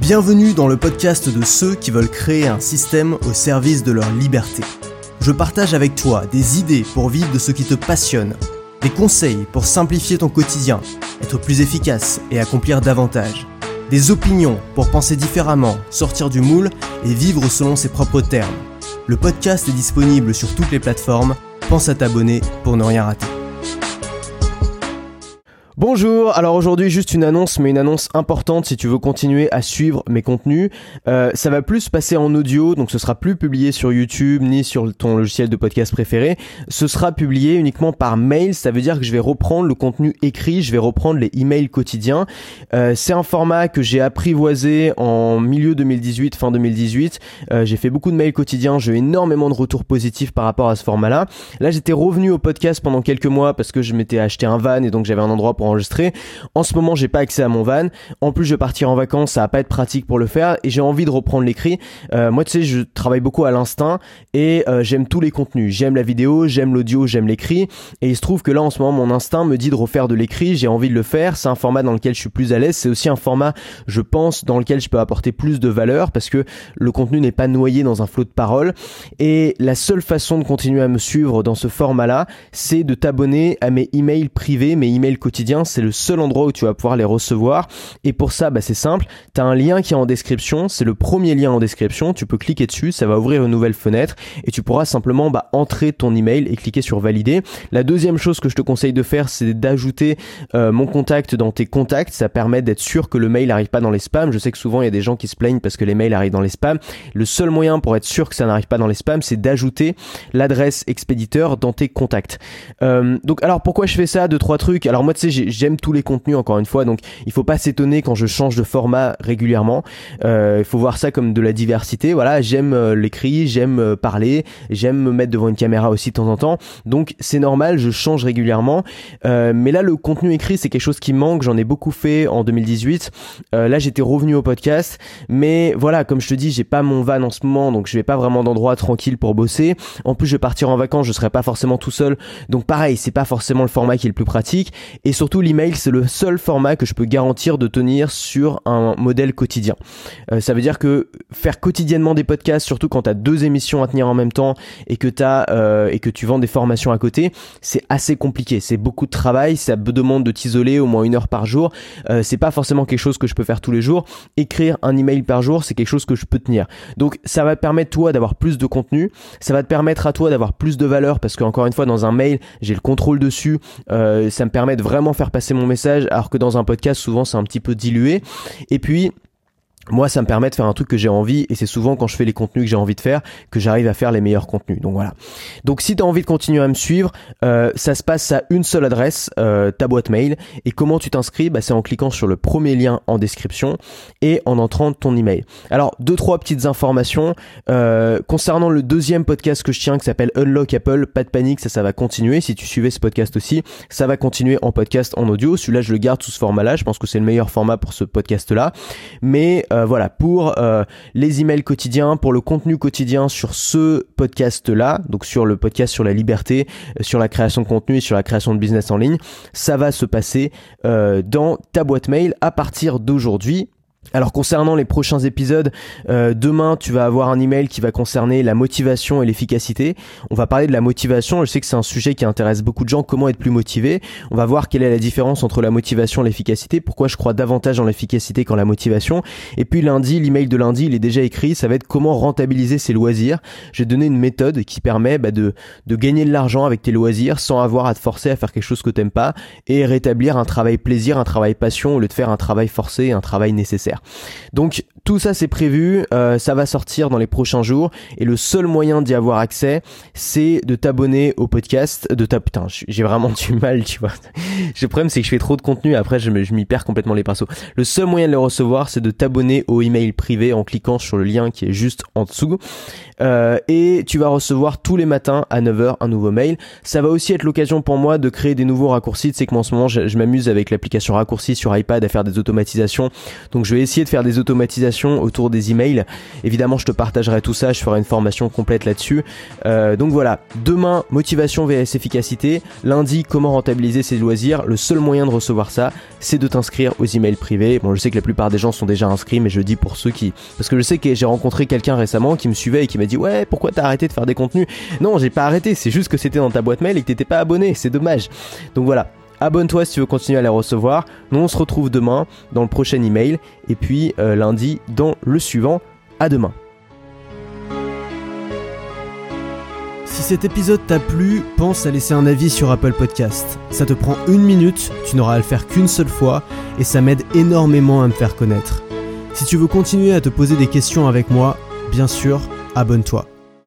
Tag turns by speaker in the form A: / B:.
A: Bienvenue dans le podcast de ceux qui veulent créer un système au service de leur liberté. Je partage avec toi des idées pour vivre de ce qui te passionne, des conseils pour simplifier ton quotidien, être plus efficace et accomplir davantage, des opinions pour penser différemment, sortir du moule et vivre selon ses propres termes. Le podcast est disponible sur toutes les plateformes, pense à t'abonner pour ne rien rater. Bonjour, alors aujourd'hui juste une annonce, mais une annonce importante si tu veux continuer à suivre mes contenus. Euh, ça va plus se passer en audio, donc ce sera plus publié sur YouTube ni sur ton logiciel de podcast préféré. Ce sera publié uniquement par mail, ça veut dire que je vais reprendre le contenu écrit, je vais reprendre les emails quotidiens. Euh, c'est un format que j'ai apprivoisé en milieu 2018, fin 2018. Euh, j'ai fait beaucoup de mails quotidiens, j'ai eu énormément de retours positifs par rapport à ce format-là. Là j'étais revenu au podcast pendant quelques mois parce que je m'étais acheté un van et donc j'avais un endroit pour enregistrer. En ce moment, j'ai pas accès à mon van. En plus, je vais partir en vacances, ça va pas être pratique pour le faire et j'ai envie de reprendre l'écrit. Euh, moi, tu sais, je travaille beaucoup à l'instinct et euh, j'aime tous les contenus. J'aime la vidéo, j'aime l'audio, j'aime l'écrit et il se trouve que là, en ce moment, mon instinct me dit de refaire de l'écrit. J'ai envie de le faire. C'est un format dans lequel je suis plus à l'aise. C'est aussi un format, je pense, dans lequel je peux apporter plus de valeur parce que le contenu n'est pas noyé dans un flot de paroles. Et la seule façon de continuer à me suivre dans ce format-là, c'est de t'abonner à mes emails privés, mes emails quotidiens c'est le seul endroit où tu vas pouvoir les recevoir. Et pour ça, bah, c'est simple. Tu as un lien qui est en description. C'est le premier lien en description. Tu peux cliquer dessus. Ça va ouvrir une nouvelle fenêtre et tu pourras simplement bah, entrer ton email et cliquer sur valider. La deuxième chose que je te conseille de faire, c'est d'ajouter euh, mon contact dans tes contacts. Ça permet d'être sûr que le mail n'arrive pas dans les spams. Je sais que souvent il y a des gens qui se plaignent parce que les mails arrivent dans les spams. Le seul moyen pour être sûr que ça n'arrive pas dans les spams, c'est d'ajouter l'adresse expéditeur dans tes contacts. Euh, donc alors pourquoi je fais ça? Deux trois trucs. Alors moi tu sais j'aime tous les contenus encore une fois, donc il faut pas s'étonner quand je change de format régulièrement. Euh, il faut voir ça comme de la diversité. Voilà, j'aime euh, l'écrit, j'aime euh, parler, j'aime me mettre devant une caméra aussi de temps en temps. Donc c'est normal, je change régulièrement. mais là, le contenu écrit, c'est quelque chose qui manque. J'en ai beaucoup fait en 2018. là, j'étais revenu au podcast, mais voilà, comme je te dis, j'ai pas mon van en ce moment, donc je vais pas vraiment d'endroit tranquille pour bosser. En plus, je vais partir en vacances, je serai pas forcément tout seul. Donc pareil, c'est pas forcément le format qui est le plus pratique. Et surtout l'email, c'est le seul format que je peux garantir de tenir sur un modèle quotidien. Euh, ça veut dire que faire quotidiennement des podcasts, surtout quand tu as deux émissions à tenir en même temps et que, as, euh, et que tu vends des formations à côté, c'est assez compliqué. C'est beaucoup de travail, ça demande de t'isoler au moins une heure par jour. Euh, c'est pas forcément quelque chose que je peux faire tous les jours. Écrire un email par jour, c'est quelque chose que je peux tenir. Donc ça va te permettre toi d'avoir plus de contenu, ça va te permettre à toi d'avoir plus de valeur parce qu'encore une fois dans un mail, j'ai le contrôle dessus, ça me permet de vraiment faire passer mon message, alors que dans un podcast, souvent, c'est un petit peu dilué. Et puis, moi ça me permet de faire un truc que j'ai envie et c'est souvent quand je fais les contenus que j'ai envie de faire que j'arrive à faire les meilleurs contenus. Donc voilà. Donc si tu as envie de continuer à me suivre euh, ça se passe à une seule adresse euh, ta boîte mail. Et comment tu t'inscris? Bah, c'est en cliquant sur le premier lien en description et en entrant ton email. Alors deux trois petites informations. Euh, concernant le deuxième podcast que je tiens qui s'appelle Unlock Apple pas de panique ça ça va continuer. Si tu suivais ce podcast aussi ça va continuer en podcast en audio. Celui-là je le garde sous ce format là je pense que c'est le meilleur format pour ce podcast là mais euh, voilà, pour euh, les emails quotidiens, pour le contenu quotidien sur ce podcast-là, donc sur le podcast sur la liberté, euh, sur la création de contenu et sur la création de business en ligne, ça va se passer dans ta boîte mail à partir d'aujourd'hui alors concernant les prochains épisodes, euh, demain tu vas avoir un email qui va concerner la motivation et l'efficacité. On va parler de la motivation, je sais que c'est un sujet qui intéresse beaucoup de gens, comment être plus motivé? On va voir quelle est la différence entre la motivation et l'efficacité, pourquoi je crois davantage en l'efficacité qu'en la motivation? Et puis lundi, l'email de lundi, il est déjà écrit, ça va être comment rentabiliser ses loisirs. J'ai donné une méthode qui permet bah, de, de gagner de l'argent avec tes loisirs sans avoir à te forcer à faire quelque chose que t'aimes pas et rétablir un travail plaisir, un travail passion au lieu de faire un travail forcé, un travail nécessaire. Donc tout ça c'est prévu, euh, ça va sortir dans les prochains jours et le seul moyen d'y avoir accès, c'est de t'abonner au podcast, de ta putain, j'ai vraiment du mal, tu vois. le problème c'est que je fais trop de contenu, après je m'y perds complètement les pinceaux. Le seul moyen de le recevoir, c'est de t'abonner au email privé en cliquant sur le lien qui est juste en dessous. Euh, et tu vas recevoir tous les matins à 9h un nouveau mail. Ça va aussi être l'occasion pour moi de créer des nouveaux raccourcis. Sais que en ce moment je, je m'amuse avec l'application raccourci sur iPad à faire des automatisations. Donc je vais essayé de faire des automatisations autour des emails. Évidemment, je te partagerai tout ça, je ferai une formation complète là-dessus. Euh, donc voilà, demain, motivation vs efficacité. Lundi, comment rentabiliser ses loisirs. Le seul moyen de recevoir ça, c'est de t'inscrire aux emails privés. Bon, je sais que la plupart des gens sont déjà inscrits, mais je dis pour ceux qui... Parce que je sais que j'ai rencontré quelqu'un récemment qui me suivait et qui m'a dit ouais, pourquoi t'as arrêté de faire des contenus? Non, j'ai pas arrêté, c'est juste que c'était dans ta boîte mail et que t'étais pas abonné, c'est dommage. Donc voilà, Abonne-toi si tu veux continuer à les recevoir. Nous, on se retrouve demain dans le prochain email et puis euh, lundi dans le suivant. À demain.
B: Si cet épisode t'a plu, pense à laisser un avis sur Apple Podcast. Ça te prend une minute, tu n'auras à le faire qu'une seule fois et ça m'aide énormément à me faire connaître. Si tu veux continuer à te poser des questions avec moi, bien sûr, abonne-toi.